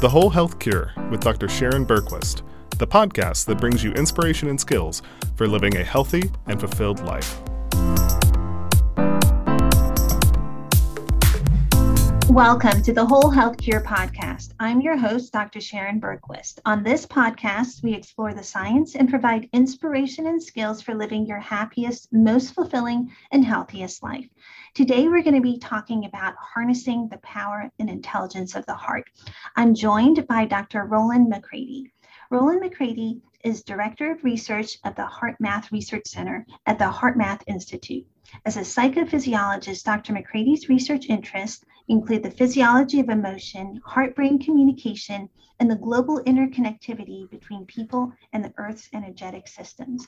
The Whole Health Cure with Dr. Sharon Bergquist, the podcast that brings you inspiration and skills for living a healthy and fulfilled life. Welcome to the Whole Health Cure podcast. I'm your host, Dr. Sharon Bergquist. On this podcast, we explore the science and provide inspiration and skills for living your happiest, most fulfilling, and healthiest life. Today, we're going to be talking about harnessing the power and intelligence of the heart. I'm joined by Dr. Rollin McCraty. Rollin McCraty is Director of Research of the HeartMath Research Center at the HeartMath Institute. As a psychophysiologist, Dr. McCraty's research interests include the physiology of emotion, heart brain communication, and the global interconnectivity between people and the Earth's energetic systems.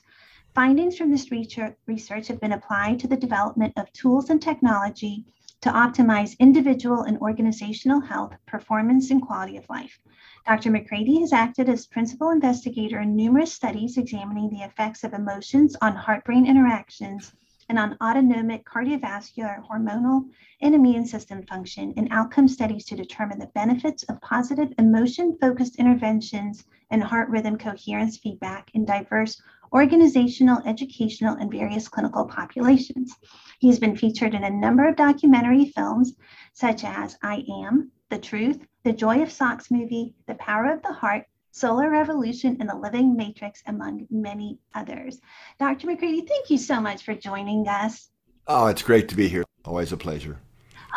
Findings from this research have been applied to the development of tools and technology to optimize individual and organizational health, performance, and quality of life. Dr. McCraty has acted as principal investigator in numerous studies examining the effects of emotions on heart brain interactions and on autonomic cardiovascular, hormonal, and immune system function in outcome studies to determine the benefits of positive emotion focused interventions and heart rhythm coherence feedback in diverse organizational, educational, and various clinical populations. He's been featured in a number of documentary films, such as I Am, The Truth, The Joy of Sox movie, The Power of the Heart, Solar Revolution, and The Living Matrix, among many others. Dr. McCraty, thank you so much for joining us. Oh, it's great to be here. Always a pleasure.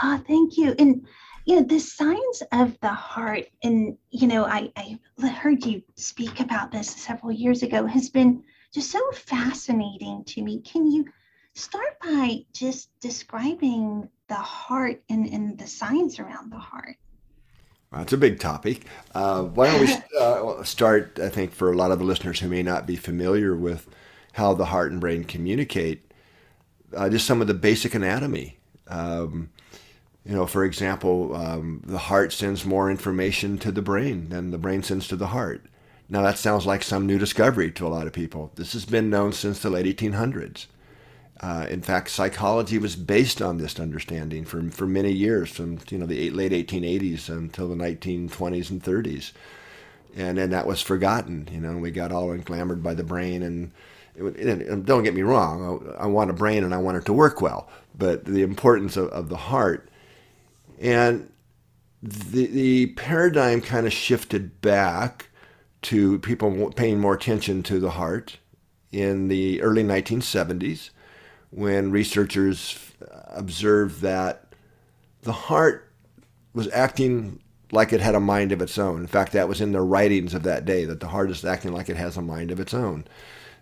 Oh, thank you. And you know, the signs of the heart, and you know, I, I heard you speak about this several years ago, has been just so fascinating to me. Can you start by just describing the heart and, and the science around the heart? That's a big topic. Uh, why don't we uh, start? I think for a lot of the listeners who may not be familiar with how the heart and brain communicate, uh, just some of the basic anatomy. Um, you know, for example, um, the heart sends more information to the brain than the brain sends to the heart. Now, that sounds like some new discovery to a lot of people. This has been known since the late 1800s. Uh, in fact, psychology was based on this understanding for, for many years, from you know the late 1880s until the 1920s and 30s, and then that was forgotten. You know, we got all enamored by the brain, and, it, and don't get me wrong, I, I, want a brain and I want it to work well, but the importance of, of the heart, and the the paradigm kind of shifted back to people paying more attention to the heart in the early 1970s when researchers observed that the heart was acting like it had a mind of its own. In fact, that was in the writings of that day that the heart is acting like it has a mind of its own.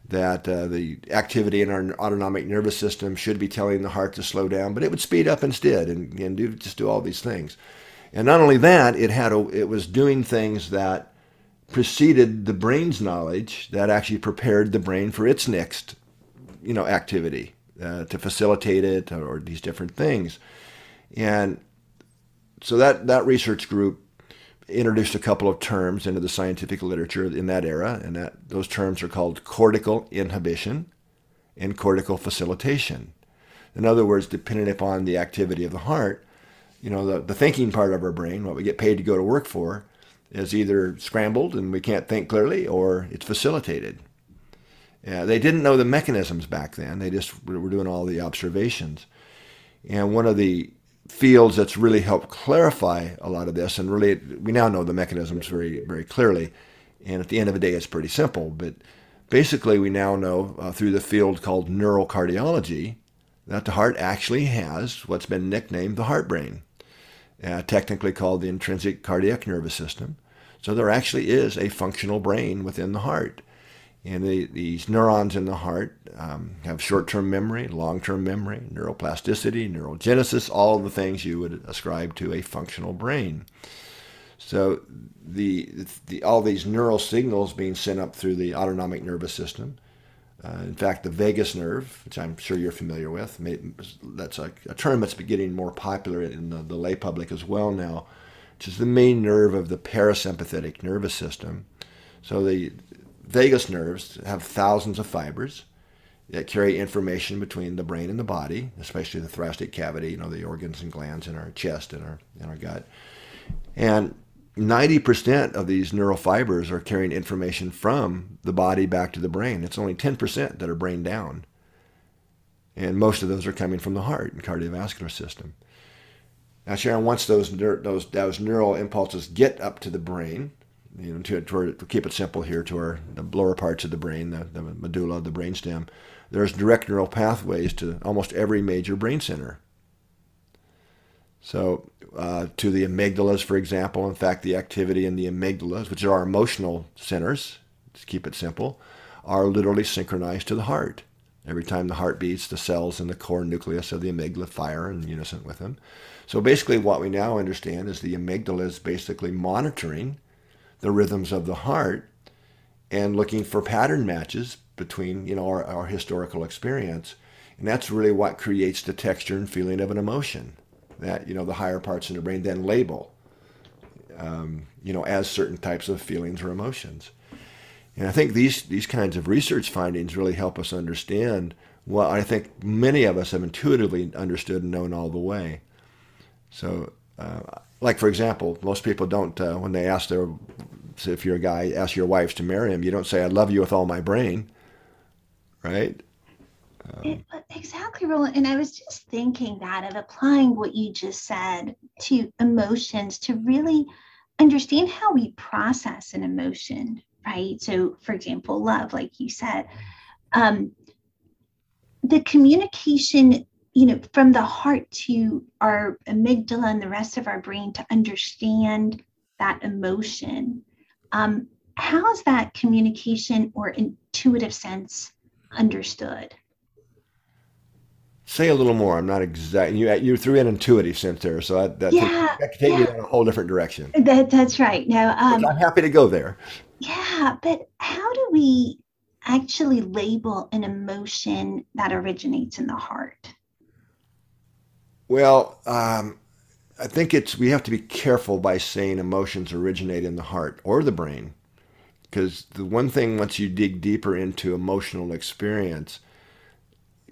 That uh, the activity in our autonomic nervous system should be telling the heart to slow down, but it would speed up instead and, and do just do all these things. And not only that, it had a, it was doing things that preceded the brain's knowledge that actually prepared the brain for its next, you know, activity uh, to facilitate it or, or these different things. And so that, that research group introduced a couple of terms into the scientific literature in that era, and that those terms are called cortical inhibition and cortical facilitation. In other words, depending upon the activity of the heart, you know, the, the thinking part of our brain, what we get paid to go to work for, is either scrambled and we can't think clearly or it's facilitated. Yeah, they didn't know the mechanisms back then. They just were doing all the observations. And one of the fields that's really helped clarify a lot of this, and really we now know the mechanisms very, very clearly. And at the end of the day, it's pretty simple. But basically, we now know uh, through the field called neurocardiology that the heart actually has what's been nicknamed the heart brain, uh, technically called the intrinsic cardiac nervous system. So there actually is a functional brain within the heart. And the, these neurons in the heart um, have short-term memory, long-term memory, neuroplasticity, neurogenesis, all the things you would ascribe to a functional brain. So the, the all these neural signals being sent up through the autonomic nervous system. Uh, in fact, the vagus nerve, which I'm sure you're familiar with, that's a, a, term that's getting more popular in the, the lay public as well now, which is the main nerve of the parasympathetic nervous system. So the vagus nerves have thousands of fibers that carry information between the brain and the body, especially the thoracic cavity, you know, the organs and glands in our chest and our in our gut. And 90% of these neural fibers are carrying information from the body back to the brain. It's only 10% that are brain down. And most of those are coming from the heart and cardiovascular system. Now, Sharon, once those, those, those neural impulses get up to the brain, you know, to, to, to keep it simple here, to our the lower parts of the brain, the, the medulla, the brainstem, there's direct neural pathways to almost every major brain center. So, uh, to the amygdalas, for example, in fact, the activity in the amygdalas, which are our emotional centers, to keep it simple, are literally synchronized to the heart. Every time the heart beats, the cells in the core nucleus of the amygdala fire in unison with them. So basically, what we now understand is the amygdala is basically monitoring the rhythms of the heart and looking for pattern matches between you know our, our historical experience, and that's really what creates the texture and feeling of an emotion that you know the higher parts in the brain then label um, you know as certain types of feelings or emotions and i think these these kinds of research findings really help us understand what i think many of us have intuitively understood and known all the way. So uh, like for example most people don't uh, when they ask their if you're a guy ask your wives to marry him you don't say i love you with all my brain right? Um, exactly, Rollin. And I was just thinking that of applying what you just said to emotions to really understand how we process an emotion, right? So, for example, love, like you said, um, the communication, you know, from the heart to our amygdala and the rest of our brain to understand that emotion. Um, how is that communication or intuitive sense understood? Say a little more. I'm not exact. You you threw in intuitive sense there, so that, that, yeah, take, that take yeah. me in a whole different direction. That that's right. No, um, I'm happy to go there. Yeah, but how do we actually label an emotion that originates in the heart? Well, um, I think it's we have to be careful by saying emotions originate in the heart or the brain, because the one thing once you dig deeper into emotional experience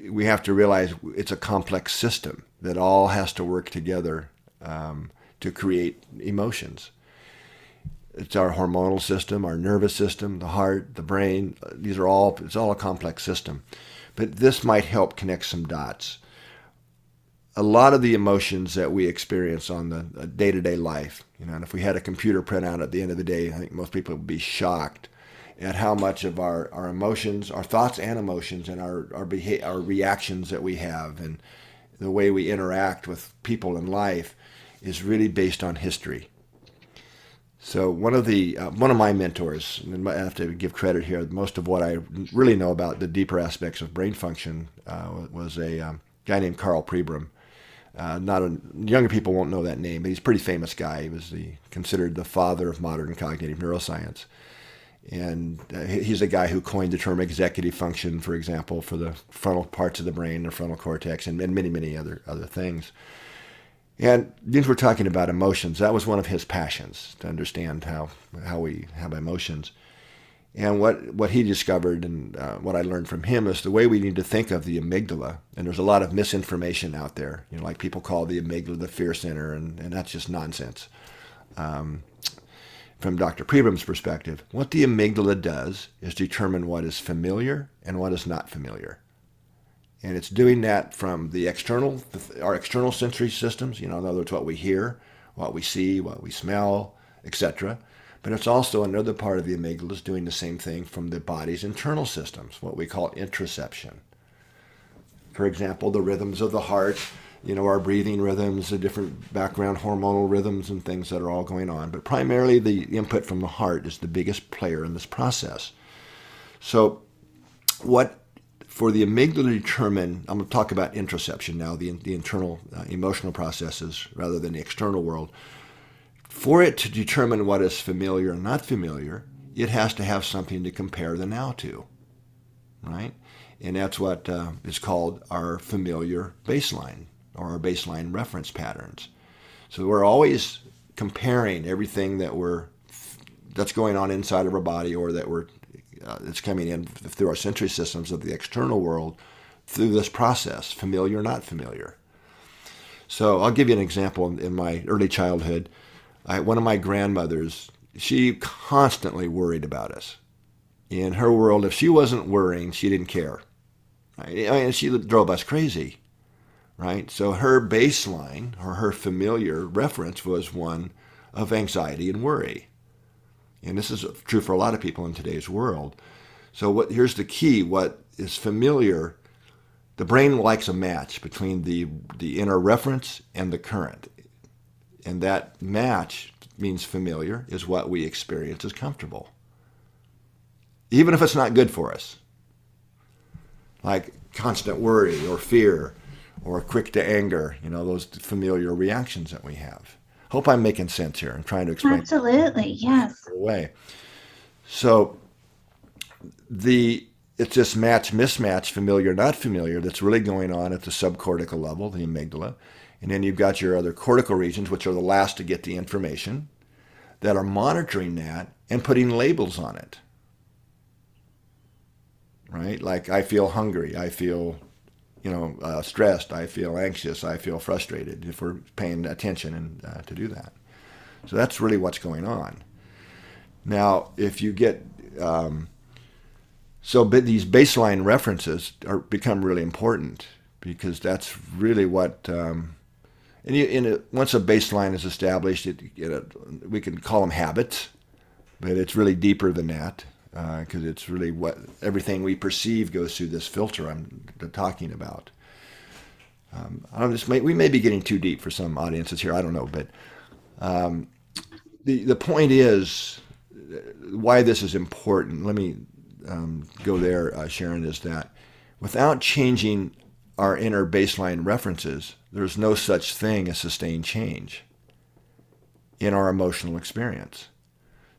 we have to realize it's a complex system that all has to work together um, to create emotions. It's our hormonal system, our nervous system, the heart, the brain. These are all, it's all a complex system. But this might help connect some dots. A lot of the emotions that we experience on the day to day life, you know, and if we had a computer printout at the end of the day, I think most people would be shocked at how much of our, our emotions, our thoughts and emotions, and our our, beha- our reactions that we have, and the way we interact with people in life, is really based on history. So one of the uh, one of my mentors, and I have to give credit here. Most of what I really know about the deeper aspects of brain function uh, was a um, guy named Karl Pribram. Uh, not a, younger people won't know that name, but he's a pretty famous guy. He was the, considered the father of modern cognitive neuroscience and uh, he's a guy who coined the term executive function, for example, for the frontal parts of the brain, the frontal cortex, and, and many, many other other things. And since we're talking about emotions, that was one of his passions to understand how how we have emotions. And what, what he discovered and uh, what I learned from him is the way we need to think of the amygdala. And there's a lot of misinformation out there. You know, like people call the amygdala the fear center, and, and that's just nonsense. Um, from Dr. Pribram's perspective, what the amygdala does is determine what is familiar and what is not familiar. And it's doing that from the external, our external sensory systems, you know, in other words, what we hear, what we see, what we smell, etc. But it's also another part of the amygdala is doing the same thing from the body's internal systems, what we call interoception. For example, the rhythms of the heart, you know, our breathing rhythms, the different background hormonal rhythms and things that are all going on. But primarily the input from the heart is the biggest player in this process. So what for the amygdala to determine, I'm going to talk about interoception now, the, the internal uh, emotional processes rather than the external world. For it to determine what is familiar and not familiar, it has to have something to compare the now to, right? And that's what uh, is called our familiar baseline or our baseline reference patterns. So we're always comparing everything that we're that's going on inside of our body or that we're uh, that's coming in through our sensory systems of the external world through this process, familiar or not familiar. So I'll give you an example. In my early childhood, I, one of my grandmothers, she constantly worried about us. In her world, if she wasn't worrying, she didn't care. Right? I mean, she drove us crazy, right? So her baseline or her familiar reference was one of anxiety and worry. And this is true for a lot of people in today's world. So what here's the key, what is familiar, the brain likes a match between the the inner reference and the current. And that match means familiar is what we experience as comfortable. Even if it's not good for us. Like constant worry or fear or quick to anger, you know, those familiar reactions that we have. Hope I'm making sense here. I'm trying to explain. Absolutely, yes. Way. So the it's this match mismatch, familiar not familiar, that's really going on at the subcortical level, the amygdala. And then you've got your other cortical regions, which are the last to get the information, that are monitoring that and putting labels on it. Right? Like I feel hungry, I feel, you know, uh, stressed, I feel anxious, I feel frustrated. If we're paying attention and uh, to do that, so that's really what's going on. Now, if you get um, so these baseline references are become really important because that's really what and, you, once a baseline is established, it, we can call them habits, but it's really deeper than that because uh, it's really what everything we perceive goes through this filter I'm talking about. Um, I don't just may, we may be getting too deep for some audiences here. I don't know, but um, the the point is why this is important. Let me um, go there, uh, Sharon. Is that without changing our inner baseline references, there's no such thing as sustained change in our emotional experience.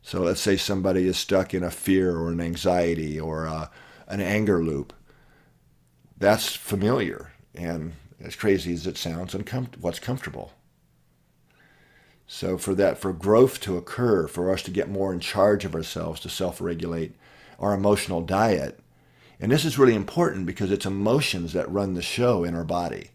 So let's say somebody is stuck in a fear or an anxiety or a, uh, an anger loop. That's familiar, and as crazy as it sounds, uncom- what's comfortable. So for that, for growth to occur, for us to get more in charge of ourselves, to self-regulate our emotional diet, and this is really important because it's emotions that run the show in our body.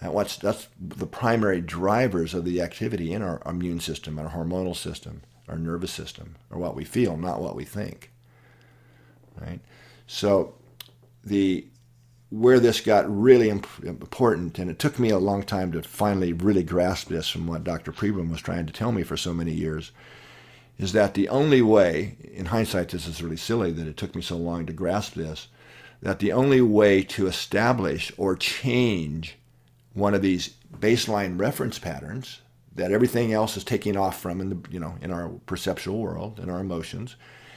And what's, that's the primary drivers of the activity in our immune system, and our hormonal system our nervous system, or what we feel, not what we think. Right? So the where this got really important, and it took me a long time to finally really grasp this from what Dr. Pribram was trying to tell me for so many years, is that the only way, in hindsight, this is really silly that it took me so long to grasp this, that the only way to establish or change one of these baseline reference patterns that everything else is taking off from in the you know in our perceptual world and our emotions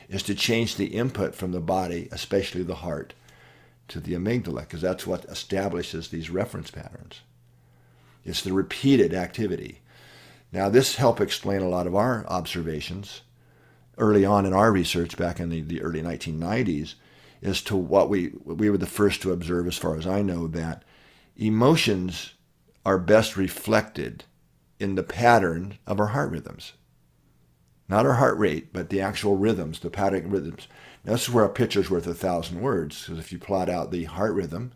is to change the input from the body especially the heart to the amygdala because that's what establishes these reference patterns. It's the repeated activity. Now this helped explain a lot of our observations early on in our research back in the, the early 1990s as to what we we were the first to observe as far as i know that emotions are best reflected in the pattern of our heart rhythms. Not our heart rate, but the actual rhythms, the pattern rhythms. Now, this is where a picture's worth a thousand words, because if you plot out the heart rhythm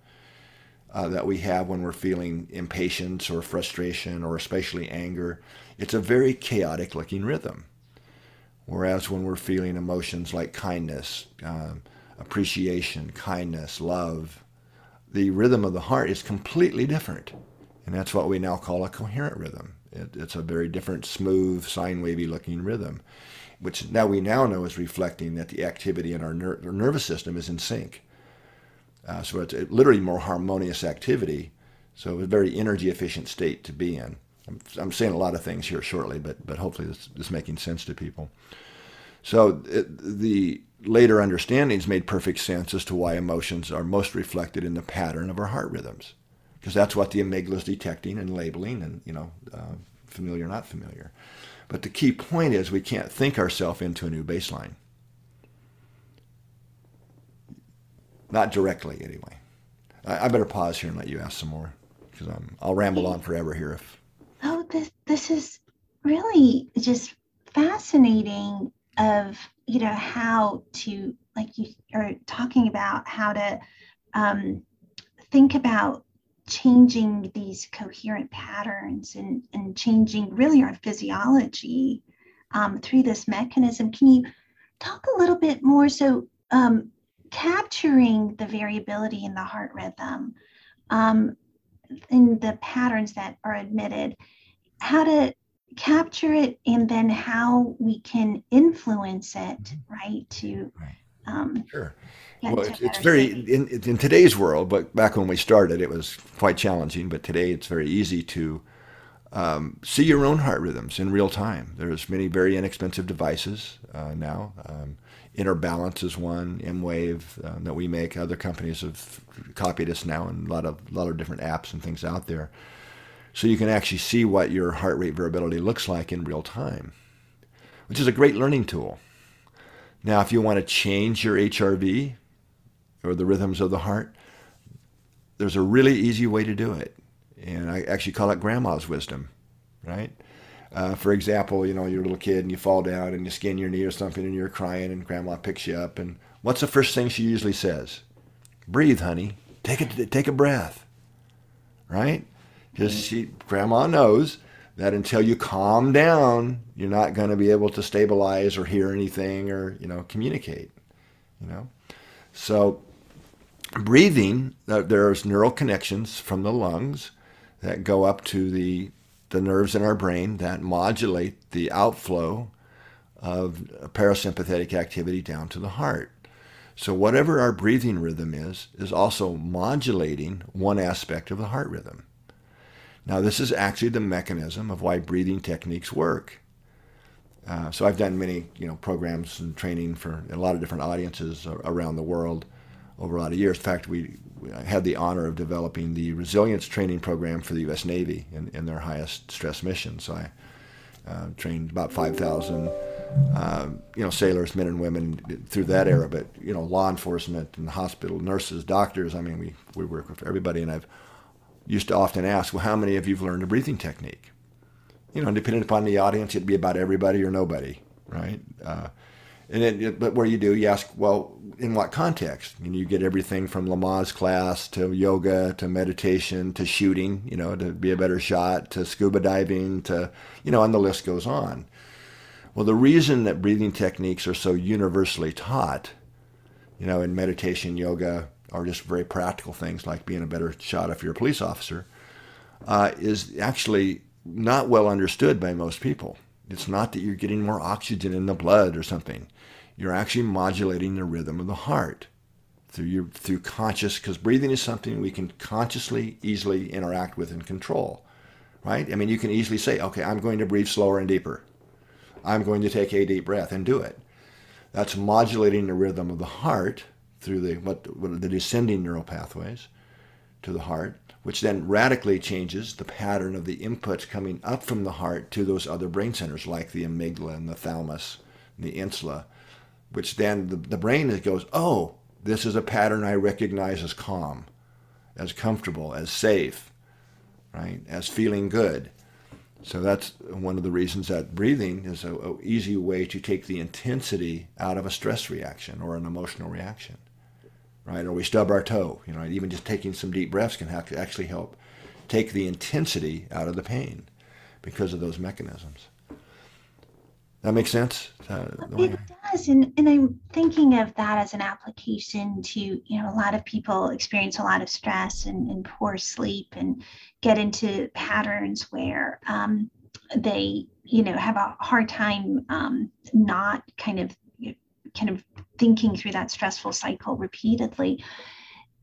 uh, that we have when we're feeling impatience or frustration or especially anger, it's a very chaotic looking rhythm. Whereas when we're feeling emotions like kindness, um, appreciation, kindness, love, the rhythm of the heart is completely different. And that's what we now call a coherent rhythm. It, it's a very different, smooth, sine wavy looking rhythm, which now we now know is reflecting that the activity in our, ner- our nervous system is in sync. Uh, so it's literally more harmonious activity. So a very energy efficient state to be in. I'm, I'm saying a lot of things here shortly, but but hopefully this, this is making sense to people. So it, the later understandings made perfect sense as to why emotions are most reflected in the pattern of our heart rhythms because that's what the amygdala is detecting and labeling, and you know, uh, familiar, not familiar. But the key point is we can't think ourselves into a new baseline. Not directly, anyway. I, I better pause here and let you ask some more because I'll ramble on forever here. If oh, this this is really just fascinating. Of you know how to like you are talking about how to um, think about changing these coherent patterns and, and changing really our physiology um, through this mechanism. Can you talk a little bit more? So, um, capturing the variability in the heart rhythm, um, in the patterns that are admitted, how to capture it, and then how we can influence it, mm-hmm. right? To um, sure. Well, it's, it's very in, in today's world, but back when we started, it was quite challenging. But today, it's very easy to um, see your own heart rhythms in real time. There's many very inexpensive devices uh, now. Um, Balance is one, emWave uh, that we make. Other companies have copied us now, and a lot of a lot of different apps and things out there. So you can actually see what your heart rate variability looks like in real time, which is a great learning tool. Now, if you want to change your HRV or the rhythms of the heart, there's a really easy way to do it and I actually call it grandma's wisdom, right? Uh, for example, you know, you're a little kid and you fall down and you skin your knee or something and you're crying and grandma picks you up and what's the first thing she usually says? Breathe, honey. Take a take a breath, right? Because she grandma knows that until you calm down, you're not going to be able to stabilize or hear anything or you know communicate. You know, so breathing, uh, there's neural connections from the lungs that go up to the, the nerves in our brain that modulate the outflow of parasympathetic activity down to the heart. So, whatever our breathing rhythm is, is also modulating one aspect of the heart rhythm. Now, this is actually the mechanism of why breathing techniques work. Uh, so, I've done many you know, programs and training for a lot of different audiences around the world over a lot of years. In fact, we, we had the honor of developing the resilience training program for the U.S. Navy in, in their highest stress mission. So I uh, trained about 5,000, uh, you know, sailors, men and women through that era. But you know, law enforcement and hospital nurses, doctors. I mean, we we work with everybody, and I've used to often ask, well, how many of you've learned a breathing technique? You know, depending upon the audience, it'd be about everybody or nobody, right? Uh, and then, but where you do, you ask, well, in what context? And you get everything from Lamaze class to yoga to meditation to shooting, you know, to be a better shot to scuba diving to, you know, and the list goes on. Well, the reason that breathing techniques are so universally taught, you know, in meditation, yoga, or just very practical things like being a better shot if you're a police officer, uh, is actually not well understood by most people. It's not that you're getting more oxygen in the blood or something. You're actually modulating the rhythm of the heart through your through conscious because breathing is something we can consciously easily interact with and control right? I mean you can easily say okay i'm going to breathe slower and deeper. I'm going to take a deep breath and do it. That's modulating the rhythm of the heart through the what, what the descending neural pathways to the heart which then radically changes the pattern of the inputs coming up from the heart to those other brain centers like the amygdala and the thalamus and the insula which then the, the brain goes, oh, this is a pattern I recognize as calm, as comfortable, as safe, right, as feeling good. So that's one of the reasons that breathing is an easy way to take the intensity out of a stress reaction or an emotional reaction, right? Or we stub our toe, you know, even just taking some deep breaths can actually help take the intensity out of the pain because of those mechanisms. That makes sense. Uh, it does, and and I'm thinking of that as an application to you know a lot of people experience a lot of stress and, and poor sleep and get into patterns where um, they you know have a hard time um, not kind of kind of thinking through that stressful cycle repeatedly,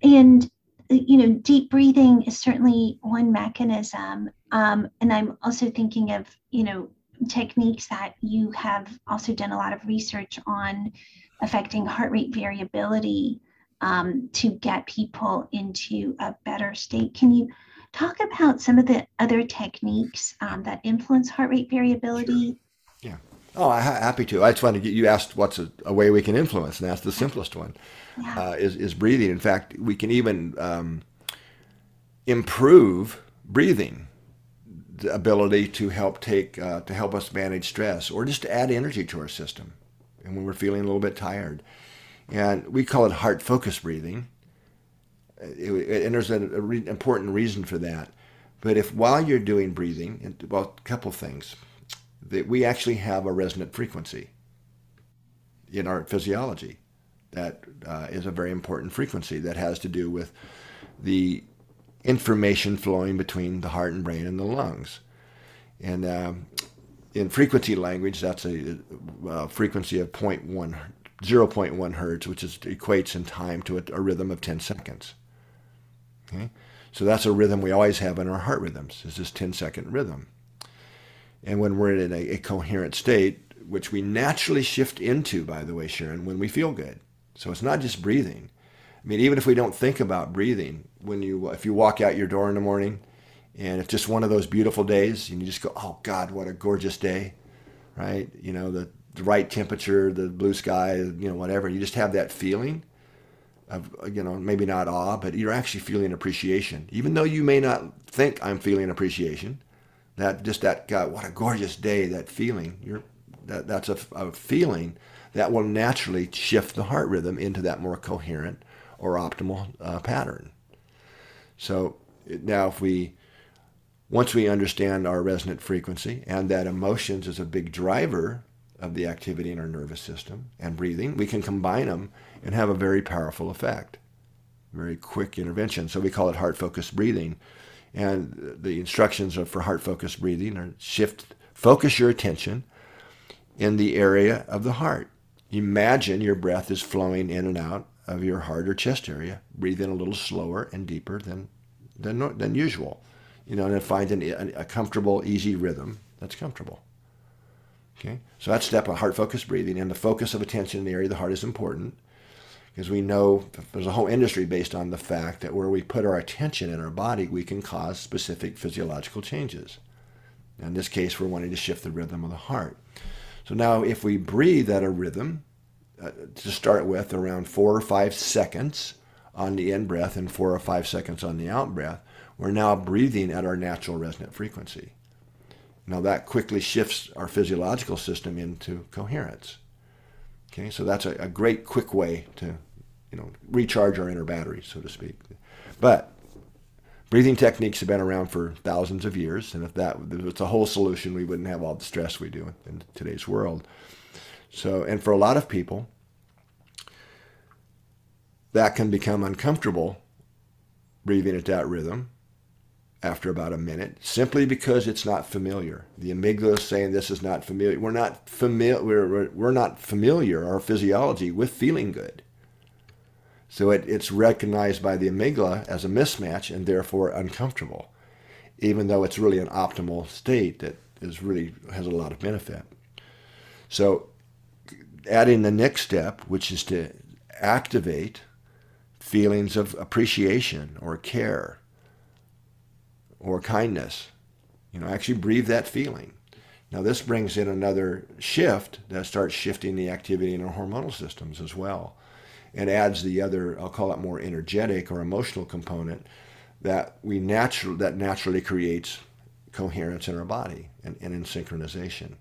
and you know deep breathing is certainly one mechanism, um, and I'm also thinking of you know techniques that you have also done a lot of research on affecting heart rate variability um, to get people into a better state. Can you talk about some of the other techniques um, that influence heart rate variability? Sure. Yeah. Oh, I'm happy to. I just wanted to get you asked what's a, a, way we can influence, and that's the simplest one. Yeah. Uh, is is breathing. In fact, we can even um, improve breathing the ability to help take uh, to help us manage stress or just to add energy to our system and when we're feeling a little bit tired and we call it heart focus breathing and there's an re- important reason for that. But if while you're doing breathing, well, a couple things, that we actually have a resonant frequency in our physiology. That uh, is a very important frequency that has to do with the information flowing between the heart and brain and the lungs. And um, in frequency language, that's a, a frequency of 0.1, 0.1 hertz, which is, equates in time to a, a rhythm of 10 seconds. Okay? So that's a rhythm we always have in our heart rhythms, is this 10 second rhythm. And when we're in a, a coherent state, which we naturally shift into, by the way, Sharon, when we feel good. So it's not just breathing. I mean, even if we don't think about breathing, when you if you walk out your door in the morning, and it's just one of those beautiful days, and you just go, "Oh God, what a gorgeous day!" Right? You know, the, the right temperature, the blue sky, you know, whatever. You just have that feeling of, you know, maybe not awe, but you're actually feeling appreciation, even though you may not think I'm feeling appreciation. That just that God, what a gorgeous day! That feeling, you're that that's a, a feeling that will naturally shift the heart rhythm into that more coherent or optimal uh, pattern. So now, if we once we understand our resonant frequency and that emotions is a big driver of the activity in our nervous system and breathing, we can combine them and have a very powerful effect. Very quick intervention. So we call it heart focused breathing. And the instructions for heart focused breathing are shift, focus your attention in the area of the heart. Imagine your breath is flowing in and out of your heart or chest area. Breathe in a little slower and deeper than than, than usual. You know, and find an, a comfortable, easy rhythm that's comfortable. Okay, so that's step of heart focused breathing, and the focus of attention in the area of the heart is important because we know there's a whole industry based on the fact that where we put our attention in our body, we can cause specific physiological changes. In this case, we're wanting to shift the rhythm of the heart. So now, if we breathe at a rhythm, uh, to start with, around four or five seconds on the in breath and four or five seconds on the out breath, we're now breathing at our natural resonant frequency. Now that quickly shifts our physiological system into coherence. Okay, so that's a, a great quick way to, you know, recharge our inner battery, so to speak. But breathing techniques have been around for thousands of years, and if that was a whole solution, we wouldn't have all the stress we do in today's world. So, and for a lot of people, that can become uncomfortable breathing at that rhythm after about a minute, simply because it's not familiar. The amygdala is saying this is not familiar. We're not familiar. We're, we're not familiar, our physiology, with feeling good. So it, it's recognized by the amygdala as a mismatch and therefore uncomfortable, even though it's really an optimal state that is really has a lot of benefit. So adding the next step, which is to activate feelings of appreciation or care or kindness. You know, actually breathe that feeling. Now, this brings in another shift that starts shifting the activity in our hormonal systems as well and adds the other, I'll call it more energetic or emotional component that we natural that naturally creates coherence in our body and, and in synchronization.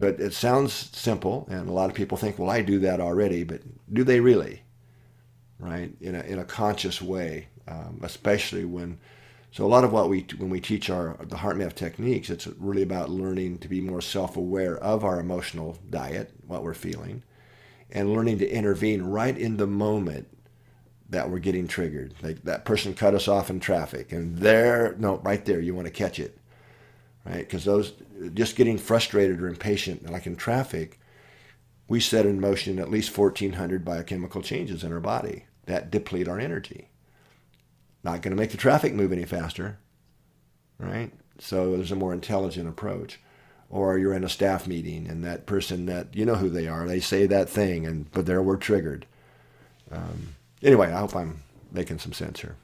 But it sounds simple, and a lot of people think, well, I do that already, but do they really? Right? In a, in a conscious way, um, especially when. So a lot of what we when we teach our the HeartMath techniques, it's really about learning to be more self-aware of our emotional diet, what we're feeling, and learning to intervene right in the moment that we're getting triggered. Like that person cut us off in traffic, and there, no, right there, you want to catch it, right? Because those just getting frustrated or impatient, like in traffic, we set in motion at least 1,400 biochemical changes in our body that deplete our energy. Not going to make the traffic move any faster, right? So there's a more intelligent approach. Or you're in a staff meeting and that person that you know who they are they say that thing and but there we're triggered. Um, anyway i hope i'm making some sense here.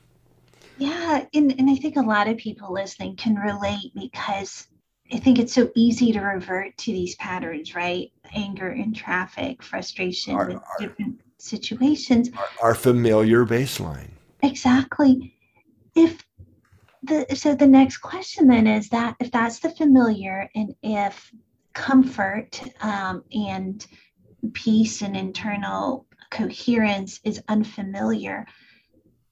Yeah and, and i think a lot of people listening can relate because i think it's so easy to revert to these patterns right? Anger in traffic frustration our, with our, different situations. Our, our familiar baseline exactly if the, so the next question then is that if that's the familiar and if comfort um, and peace and internal coherence is unfamiliar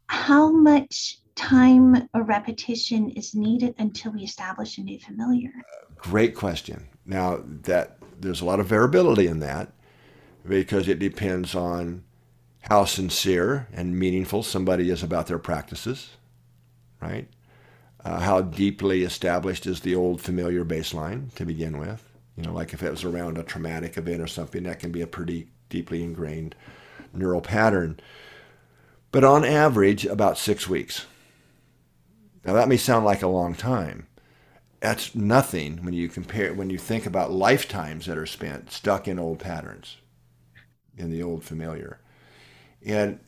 how much time or repetition is needed until we establish a new familiar? Great question. Now that there's a lot of variability in that because it depends on how sincere and meaningful somebody is about their practices, right? Uh, how deeply established is the old familiar baseline to begin with? You know, like if it was around a traumatic event or something, that can be a pretty deeply ingrained neural pattern. But on average, about six weeks. Now that may sound like a long time. That's nothing when you compare when you think about lifetimes that are spent stuck in old patterns, in the old familiar, and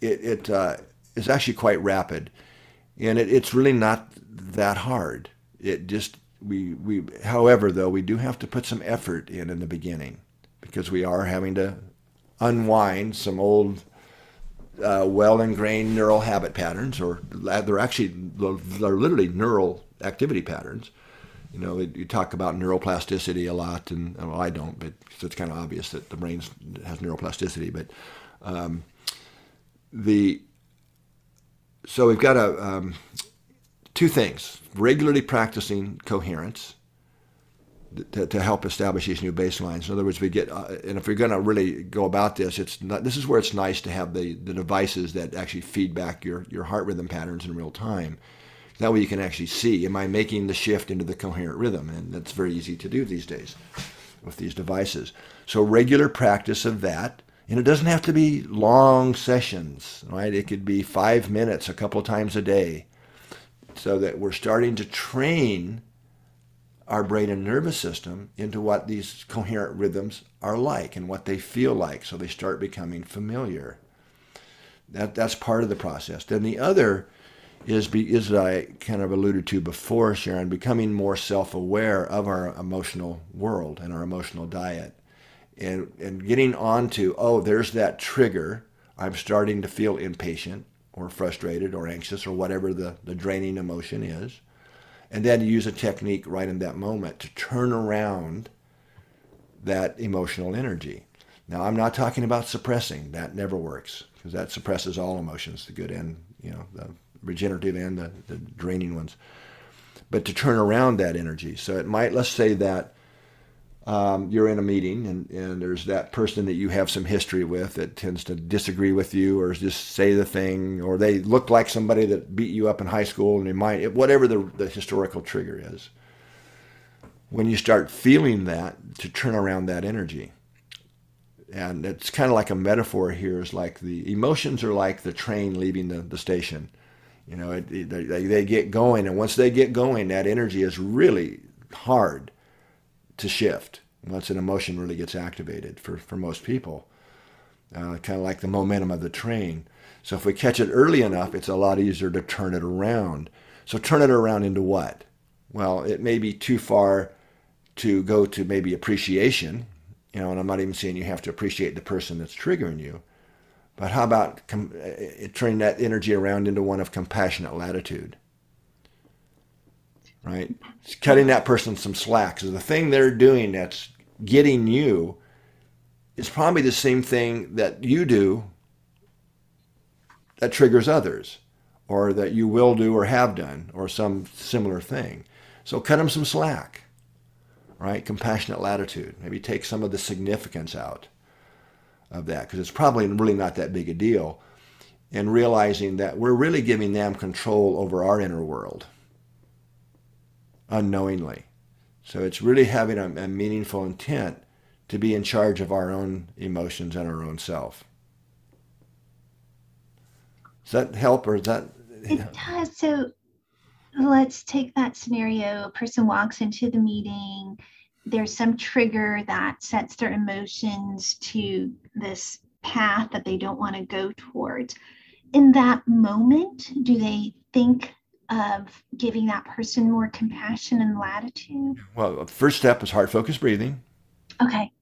it, it uh, is actually quite rapid, and it, it's really not that hard. It just we we however though we do have to put some effort in in the beginning because we are having to unwind some old uh, well ingrained neural habit patterns, or they're actually they're literally neural activity patterns. You know, you talk about neuroplasticity a lot, and well, I don't, but so it's kind of obvious that the brain has neuroplasticity. But um, the so we've got a um, two things: regularly practicing coherence to, to help establish these new baselines. In other words, we get, uh, and if we're going to really go about this, it's not, this is where it's nice to have the, the devices that actually feed back your, your heart rhythm patterns in real time. That way you can actually see, am I making the shift into the coherent rhythm? And that's very easy to do these days with these devices. So regular practice of that, and it doesn't have to be long sessions, right? It could be five minutes a couple times a day so that we're starting to train our brain and nervous system into what these coherent rhythms are like and what they feel like so they start becoming familiar. That that's part of the process. Then the other is is I kind of alluded to before Sharon becoming more self-aware of our emotional world and our emotional diet and and getting onto oh there's that trigger I'm starting to feel impatient or frustrated or anxious or whatever the, the draining emotion is and then use a technique right in that moment to turn around that emotional energy. Now, I'm not talking about suppressing. That never works because that suppresses all emotions, the good and, you know, the regenerative and the, the draining ones. But to turn around that energy. So it might, let's say that um, you're in a meeting and, and there's that person that you have some history with that tends to disagree with you or just say the thing or they look like somebody that beat you up in high school and they might whatever the, the historical trigger is. When you start feeling that to turn around that energy. And it's kind of like a metaphor here is like the emotions are like the train leaving the, the station. You know it, it, they, they get going and once they get going that energy is really hard to shift once an emotion really gets activated for, for most people. Uh, kind of like the momentum of the train. So if we catch it early enough, it's a lot easier to turn it around. So turn it around into what? Well, it may be too far to go to maybe appreciation, you know, and I'm not even saying you have to appreciate the person that's triggering you, but how about com- uh, turning that energy around into one of compassionate latitude? Right? It's cutting that person some slack. So the thing they're doing that's getting you is probably the same thing that you do that triggers others or that you will do or have done or some similar thing. So cut them some slack, right? Compassionate latitude. Maybe take some of the significance out of that because it's probably really not that big a deal. And realizing that we're really giving them control over our inner world unknowingly. So it's really having a, a, meaningful intent to be in charge of our own emotions and our own self. Does that help or is that? It does. So let's take that scenario. A person walks into the meeting. There's some trigger that sets their emotions to this path that they don't want to go towards. In that moment, do they think of giving that person more compassion and latitude? Well, first step is heart focused breathing. Okay.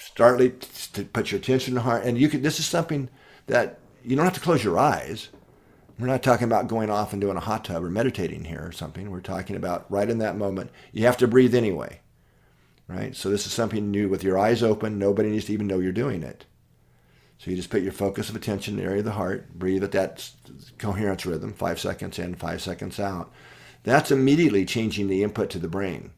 Start to put your attention to heart, and you can. This is something that you don't have to close your eyes. We're not talking about going off and doing a hot tub or meditating here or something. We're talking about right in that moment. You have to breathe anyway, right? So this is something new with your eyes open. Nobody needs to even know you're doing it. So you just put your focus of attention in the area of the heart, breathe at that coherence rhythm, five seconds in, five seconds out. That's immediately changing the input to the brain.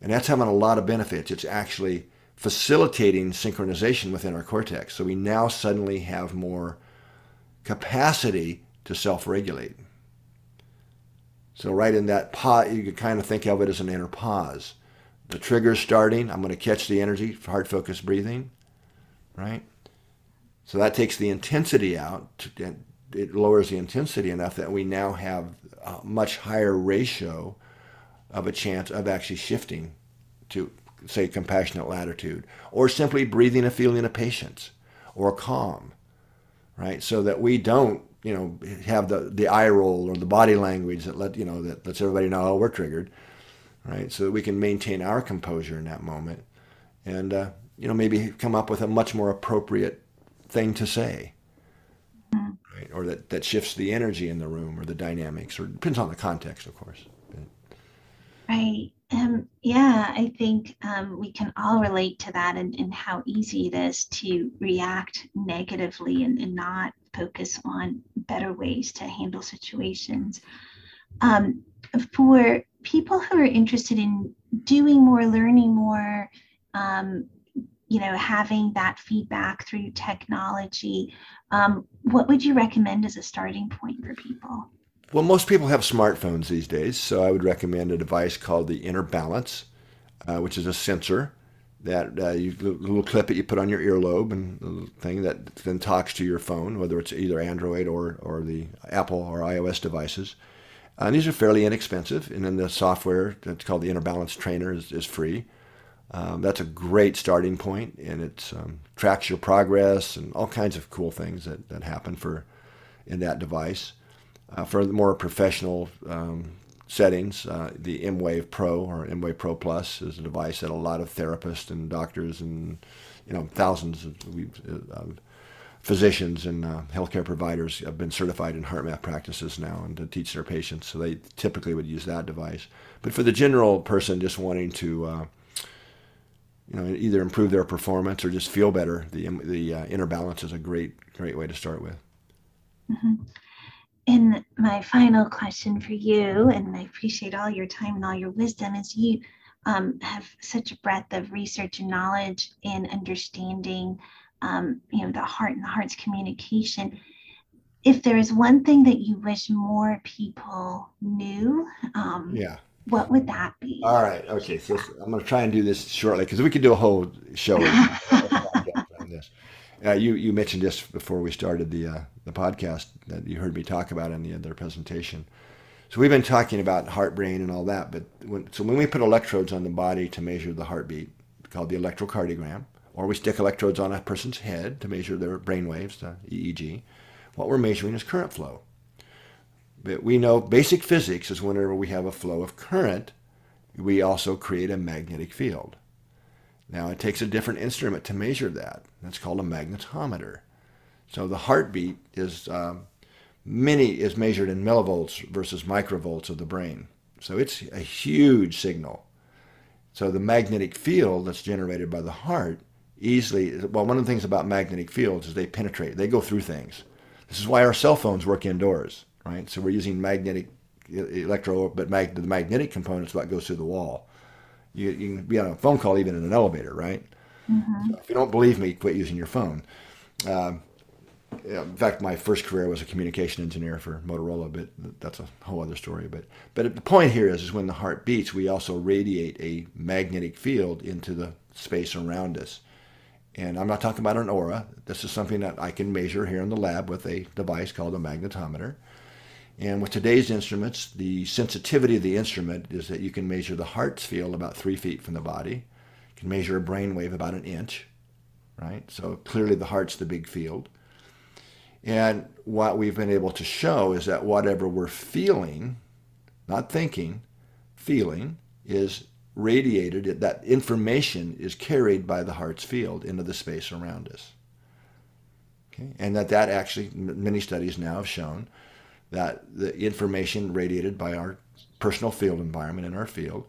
And that's having a lot of benefits. It's actually facilitating synchronization within our cortex. So we now suddenly have more capacity to self regulate. So, right in that pause, you could kind of think of it as an inner pause. The trigger's starting. I'm going to catch the energy, heart focused breathing, right? So that takes the intensity out. It lowers the intensity enough that we now have a much higher ratio of a chance of actually shifting to, say, compassionate latitude, or simply breathing a feeling of patience or calm, right? So that we don't, you know, have the, the eye roll or the body language that let you know that lets everybody know oh we're triggered, right? So that we can maintain our composure in that moment, and uh, you know maybe come up with a much more appropriate thing to say. Mm-hmm. Right? Or that, that shifts the energy in the room or the dynamics, or depends on the context, of course. Right. Um, yeah, I think um, we can all relate to that and, and how easy it is to react negatively and, and not focus on better ways to handle situations. Um, for people who are interested in doing more, learning more, um, you know having that feedback through technology um, what would you recommend as a starting point for people? Well most people have smartphones these days so i would recommend a device called the inner balance uh, which is a sensor that uh, you little clip that you put on your earlobe and the thing that then talks to your phone whether it's either android or, or the apple or ios devices. And these are fairly inexpensive and then the software that's called the inner balance trainer is, is free um, that's a great starting point, and it um, tracks your progress and all kinds of cool things that, that happen for in that device. Uh, for the more professional um, settings, uh, the emWave Pro or emWave Pro Plus is a device that a lot of therapists and doctors and you know thousands of uh, physicians and uh, healthcare providers have been certified in heart HeartMath practices now and to teach their patients. So they typically would use that device. But for the general person just wanting to uh, you know, either improve their performance or just feel better. The the uh, inner balance is a great great way to start with. Mm-hmm. And my final question for you, and I appreciate all your time and all your wisdom, is you um, have such a breadth of research and knowledge in understanding, um, you know, the heart and the heart's communication. If there is one thing that you wish more people knew, um, yeah what would that be? All right. Okay. So I'm going to try and do this shortly because we could do a whole show on this. Uh, you you mentioned just before we started the uh, the podcast that you heard me talk about in the other presentation. So we've been talking about heart, brain, and all that. But when, so when we put electrodes on the body to measure the heartbeat, called the electrocardiogram, or we stick electrodes on a person's head to measure their brain waves, the EEG, what we're measuring is current flow. But we know basic physics is whenever we have a flow of current, we also create a magnetic field. Now it takes a different instrument to measure that. That's called a magnetometer. So the heartbeat is um, many is measured in millivolts versus microvolts of the brain. So it's a huge signal. So the magnetic field that's generated by the heart easily well one of the things about magnetic fields is they penetrate, they go through things. This is why our cell phones work indoors right? So we're using magnetic electro, but mag, the magnetic component is what goes through the wall. You, you, can be on a phone call even in an elevator, right? Mm-hmm. So if you don't believe me, quit using your phone. Um, in fact, my first career was a communication engineer for Motorola, but that's a whole other story. But but the point here is, is when the heart beats, we also radiate a magnetic field into the space around us. And I'm not talking about an aura. This is something that I can measure here in the lab with a device called a magnetometer. And with today's instruments, the sensitivity of the instrument is that you can measure the heart's field about three feet from the body. You can measure a brain wave about an inch, right? So clearly the heart's the big field. And what we've been able to show is that whatever we're feeling, not thinking, feeling, is radiated, that information is carried by the heart's field into the space around us. Okay? And that that actually, many studies now have shown that the information radiated by our personal field environment in our field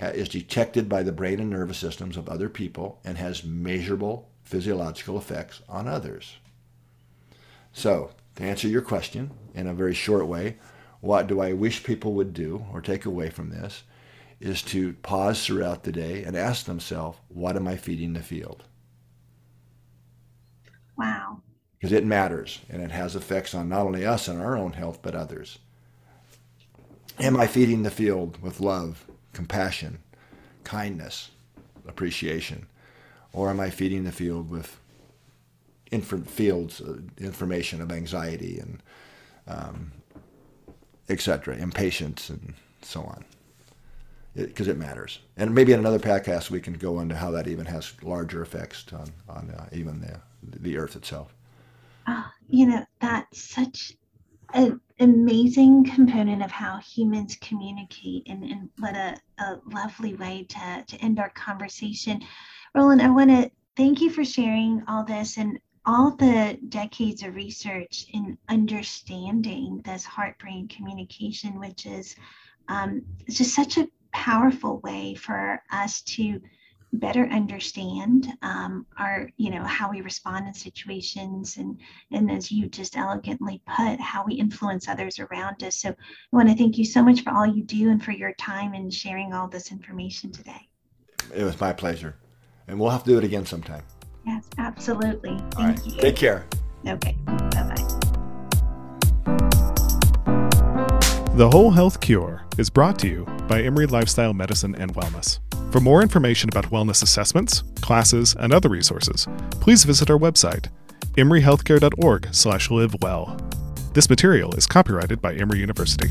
is detected by the brain and nervous systems of other people and has measurable physiological effects on others. So, to answer your question in a very short way, what do I wish people would do or take away from this is to pause throughout the day and ask themselves, what am I feeding the field? Wow. Because it matters and it has effects on not only us and our own health, but others. Am I feeding the field with love, compassion, kindness, appreciation? Or am I feeding the field with inf- fields, uh, information of anxiety and um, etc., impatience and so on? Because it, it, matters. And maybe in another podcast we can go into how that even has larger effects on, on uh, even the, the earth itself. Oh, you know, that's such an amazing component of how humans communicate and, and what a, a lovely way to, to end our conversation. Rollin, I want to thank you for sharing all this and all the decades of research in understanding this heart brain communication, which is um, just such a powerful way for us to better understand um, our you know how we respond in situations and and as you just elegantly put how we influence others around us. So i want to thank you so much for all you do and for your time and sharing all this information today. It was my pleasure. And we'll have to do it again sometime. Yes absolutely. Thank you. Take care. Okay bye-bye. The whole health cure is brought to you by Emory Lifestyle Medicine and Wellness. For more information about wellness assessments, classes, and other resources, please visit our website, emoryhealthcare.org/livewell. This material is copyrighted by Emory University.